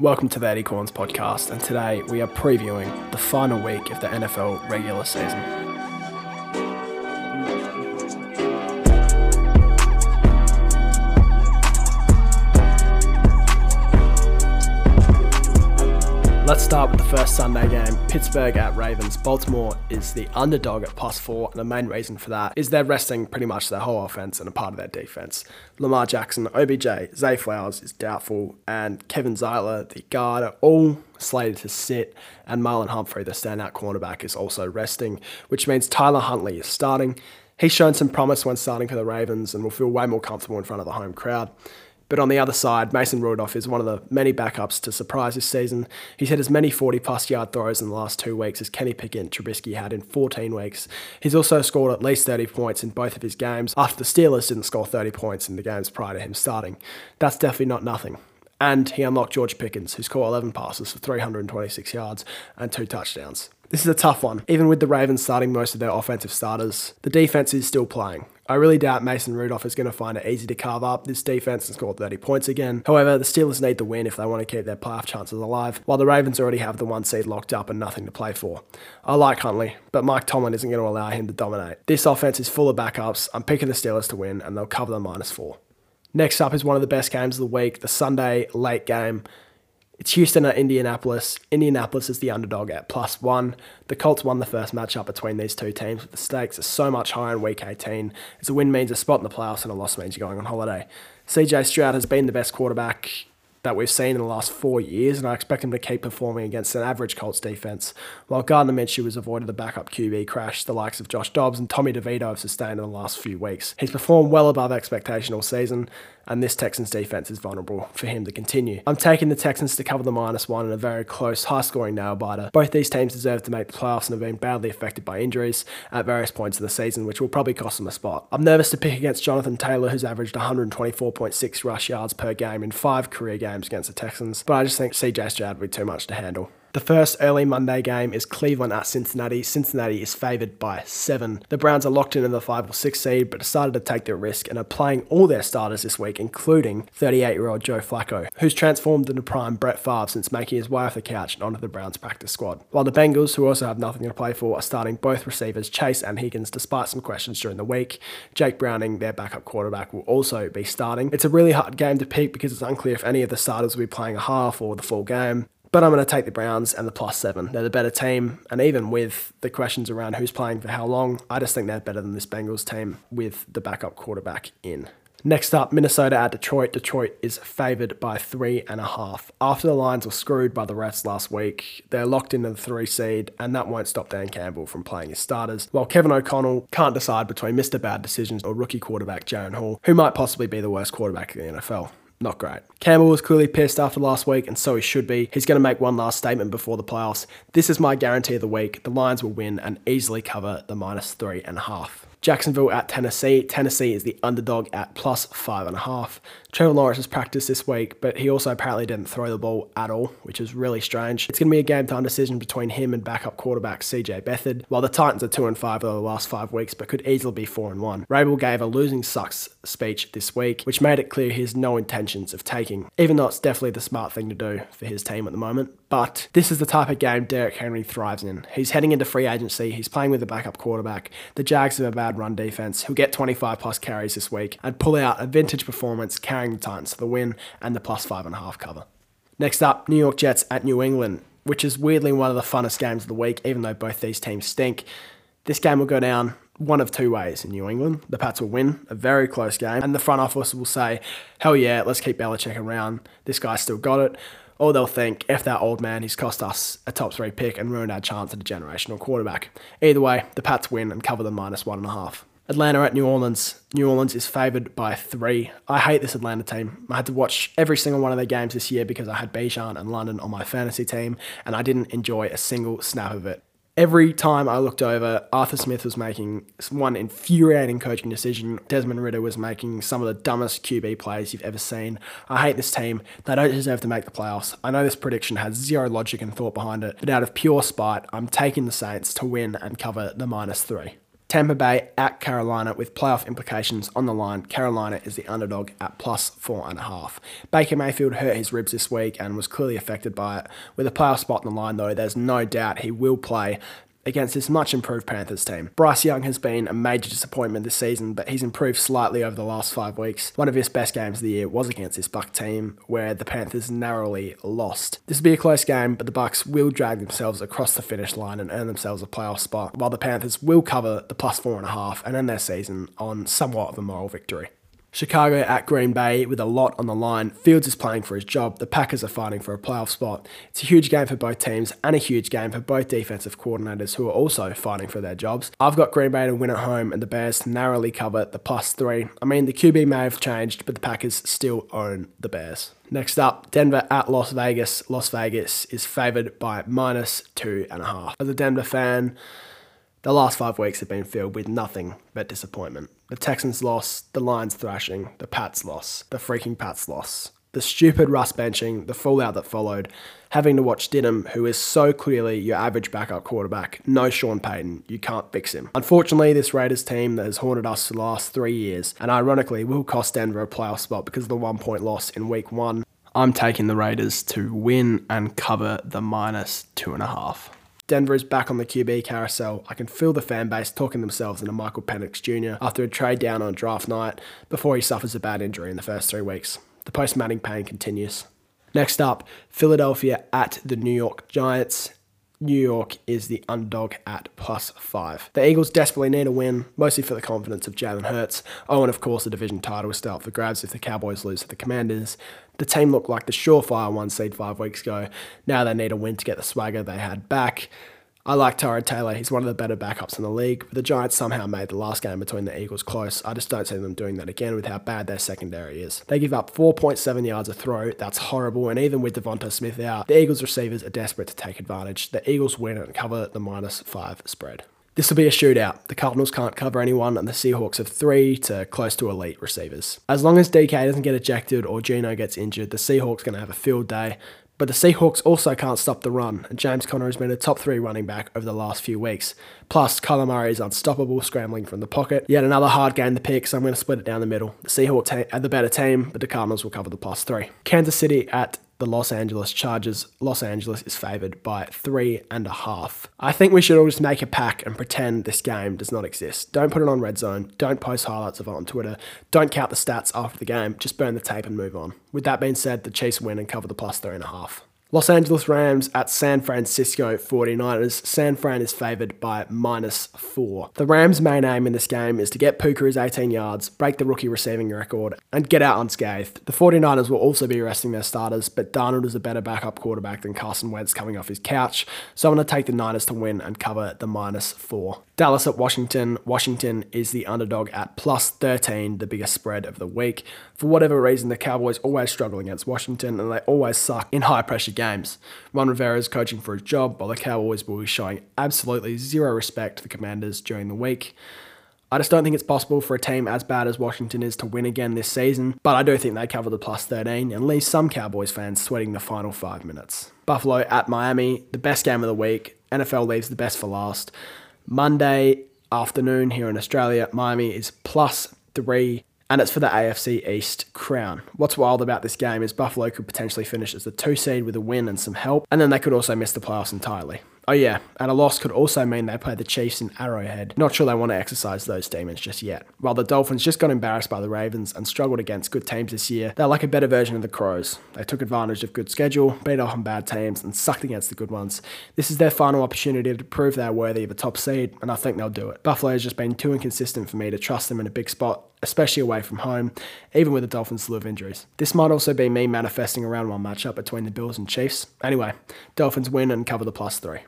Welcome to the Eddy Cornes podcast, and today we are previewing the final week of the NFL regular season. Start with the first Sunday game Pittsburgh at Ravens. Baltimore is the underdog at plus four, and the main reason for that is they're resting pretty much their whole offense and a part of their defense. Lamar Jackson, OBJ, Zay Flowers is doubtful, and Kevin Zeitler, the guard, are all slated to sit, and Marlon Humphrey, the standout cornerback, is also resting, which means Tyler Huntley is starting. He's shown some promise when starting for the Ravens and will feel way more comfortable in front of the home crowd. But on the other side, Mason Rudolph is one of the many backups to surprise this season. He's had as many 40 plus yard throws in the last two weeks as Kenny Pickett and Trubisky had in 14 weeks. He's also scored at least 30 points in both of his games after the Steelers didn't score 30 points in the games prior to him starting. That's definitely not nothing. And he unlocked George Pickens, who scored 11 passes for 326 yards and two touchdowns. This is a tough one. Even with the Ravens starting most of their offensive starters, the defense is still playing. I really doubt Mason Rudolph is going to find it easy to carve up this defense and score 30 points again. However, the Steelers need the win if they want to keep their playoff chances alive, while the Ravens already have the one seed locked up and nothing to play for. I like Huntley, but Mike Tomlin isn't going to allow him to dominate. This offense is full of backups. I'm picking the Steelers to win, and they'll cover the minus four. Next up is one of the best games of the week, the Sunday late game. It's Houston at Indianapolis. Indianapolis is the underdog at plus one. The Colts won the first matchup between these two teams, but the stakes are so much higher in week 18, as a win means a spot in the playoffs and a loss means you're going on holiday. CJ Stroud has been the best quarterback that we've seen in the last four years, and I expect him to keep performing against an average Colts defense. While Gardner Minshew has avoided the backup QB crash the likes of Josh Dobbs and Tommy DeVito have sustained in the last few weeks. He's performed well above expectation all season, and this Texans defense is vulnerable for him to continue. I'm taking the Texans to cover the minus one in a very close, high scoring nail biter. Both these teams deserve to make the playoffs and have been badly affected by injuries at various points of the season, which will probably cost them a spot. I'm nervous to pick against Jonathan Taylor, who's averaged 124.6 rush yards per game in five career games against the Texans, but I just think CJ Stroud would be too much to handle. The first early Monday game is Cleveland at Cincinnati. Cincinnati is favoured by seven. The Browns are locked in in the five or six seed, but decided to take the risk and are playing all their starters this week, including 38-year-old Joe Flacco, who's transformed into prime Brett Favre since making his way off the couch and onto the Browns practice squad. While the Bengals, who also have nothing to play for, are starting both receivers Chase and Higgins despite some questions during the week. Jake Browning, their backup quarterback, will also be starting. It's a really hard game to pick because it's unclear if any of the starters will be playing a half or the full game. But I'm going to take the Browns and the plus seven. They're the better team. And even with the questions around who's playing for how long, I just think they're better than this Bengals team with the backup quarterback in. Next up, Minnesota at Detroit. Detroit is favoured by three and a half. After the Lions were screwed by the refs last week, they're locked into the three seed, and that won't stop Dan Campbell from playing his starters. While Kevin O'Connell can't decide between Mr. Bad Decisions or rookie quarterback Jaren Hall, who might possibly be the worst quarterback in the NFL not great. Campbell was clearly pissed after last week, and so he should be. He's going to make one last statement before the playoffs. This is my guarantee of the week. The Lions will win and easily cover the minus three and a half. Jacksonville at Tennessee. Tennessee is the underdog at plus five and a half. Trevor Lawrence has practiced this week, but he also apparently didn't throw the ball at all, which is really strange. It's going to be a game time decision between him and backup quarterback CJ Beathard. While the Titans are two and five over the last five weeks, but could easily be four and one. Vrabel gave a losing sucks speech this week, which made it clear he has no intentions of taking, even though it's definitely the smart thing to do for his team at the moment. But this is the type of game Derrick Henry thrives in. He's heading into free agency. He's playing with a backup quarterback. The Jags have a bad run defense. He'll get 25 plus carries this week and pull out a vintage performance carrying the Titans to the win and the plus five and a half cover. Next up, New York Jets at New England, which is weirdly one of the funnest games of the week, even though both these teams stink. This game will go down one of two ways in New England. The Pats will win a very close game, and the front office will say, hell yeah, let's keep Belichick around. This guy's still got it or they'll think, if that old man, he's cost us a top three pick and ruined our chance at a generational quarterback. Either way, the Pats win and cover the minus one and a half. Atlanta at New Orleans. New Orleans is favoured by three. I hate this Atlanta team. I had to watch every single one of their games this year because I had Bijan and London on my fantasy team, and I didn't enjoy a single snap of it. Every time I looked over, Arthur Smith was making one infuriating coaching decision. Desmond Ridder was making some of the dumbest QB plays you've ever seen. I hate this team. They don't deserve to make the playoffs. I know this prediction has zero logic and thought behind it, but out of pure spite, I'm taking the Saints to win and cover the minus three. Tampa Bay at Carolina with playoff implications on the line. Carolina is the underdog at plus four and a half. Baker Mayfield hurt his ribs this week and was clearly affected by it. With a playoff spot on the line, though, there's no doubt he will play against this much improved Panthers team. Bryce Young has been a major disappointment this season, but he's improved slightly over the last five weeks. One of his best games of the year was against this Buck team, where the Panthers narrowly lost. This will be a close game, but the Bucks will drag themselves across the finish line and earn themselves a playoff spot, while the Panthers will cover the plus four and a half and end their season on somewhat of a moral victory. Chicago at Green Bay with a lot on the line. Fields is playing for his job. The Packers are fighting for a playoff spot. It's a huge game for both teams and a huge game for both defensive coordinators who are also fighting for their jobs. I've got Green Bay to win at home and the Bears narrowly cover the plus three. I mean, the QB may have changed, but the Packers still own the Bears. Next up, Denver at Las Vegas. Las Vegas is favored by minus two and a half. As a Denver fan, the last five weeks have been filled with nothing but disappointment. The Texans loss, the Lions thrashing, the Pats loss, the freaking Pats loss, the stupid Russ benching, the fallout that followed, having to watch Stidham, who is so clearly your average backup quarterback, no Sean Payton, you can't fix him. Unfortunately, this Raiders team that has haunted us for the last three years, and ironically will cost Denver a playoff spot because of the one point loss in week one. I'm taking the Raiders to win and cover the minus two and a half. Denver is back on the QB carousel. I can feel the fan base talking themselves into Michael Penix Jr. after a trade down on draft night before he suffers a bad injury in the first three weeks. The post Manning pain continues. Next up, Philadelphia at the New York Giants. New York is the underdog at plus five. The Eagles desperately need a win, mostly for the confidence of Jalen Hurts. Oh, and of course, the division title is still up for grabs if the Cowboys lose to the Commanders. The team looked like the surefire one seed five weeks ago. Now they need a win to get the swagger they had back. I like Tyrod Taylor. He's one of the better backups in the league. But the Giants somehow made the last game between the Eagles close. I just don't see them doing that again with how bad their secondary is. They give up 4.7 yards a throw. That's horrible. And even with Devonta Smith out, the Eagles receivers are desperate to take advantage. The Eagles win and cover the minus five spread. This will be a shootout. The Cardinals can't cover anyone, and the Seahawks have three to close to elite receivers. As long as DK doesn't get ejected or Geno gets injured, the Seahawks are going to have a field day. But the Seahawks also can't stop the run, and James Conner has been a top three running back over the last few weeks. Plus, Kyler Murray is unstoppable, scrambling from the pocket. Yet another hard game to pick, so I'm going to split it down the middle. The Seahawks are the better team, but the Cardinals will cover the plus three. Kansas City at the Los Angeles Chargers. Los Angeles is favored by three and a half. I think we should all just make a pack and pretend this game does not exist. Don't put it on Red Zone. Don't post highlights of it on Twitter. Don't count the stats after the game. Just burn the tape and move on. With that being said, the Chiefs win and cover the plus three and a half. Los Angeles Rams at San Francisco 49ers. San Fran is favoured by minus four. The Rams' main aim in this game is to get Puka his 18 yards, break the rookie receiving record, and get out unscathed. The 49ers will also be resting their starters, but Darnold is a better backup quarterback than Carson Wentz coming off his couch, so I'm going to take the Niners to win and cover the minus four. Dallas at Washington. Washington is the underdog at plus 13, the biggest spread of the week. For whatever reason, the Cowboys always struggle against Washington and they always suck in high pressure games. Ron Rivera is coaching for his job, while the Cowboys will be showing absolutely zero respect to the Commanders during the week. I just don't think it's possible for a team as bad as Washington is to win again this season, but I do think they cover the plus 13 and leave some Cowboys fans sweating the final five minutes. Buffalo at Miami, the best game of the week. NFL leaves the best for last. Monday afternoon here in Australia, Miami is plus three, and it's for the AFC East crown. What's wild about this game is Buffalo could potentially finish as the two seed with a win and some help, and then they could also miss the playoffs entirely. Oh yeah, and a loss could also mean they play the Chiefs in Arrowhead. Not sure they want to exercise those demons just yet. While the Dolphins just got embarrassed by the Ravens and struggled against good teams this year, they're like a better version of the Crows. They took advantage of good schedule, beat off on bad teams, and sucked against the good ones. This is their final opportunity to prove they're worthy of a top seed, and I think they'll do it. Buffalo has just been too inconsistent for me to trust them in a big spot, especially away from home, even with the Dolphins' slew of injuries. This might also be me manifesting around one matchup between the Bills and Chiefs. Anyway, Dolphins win and cover the plus three.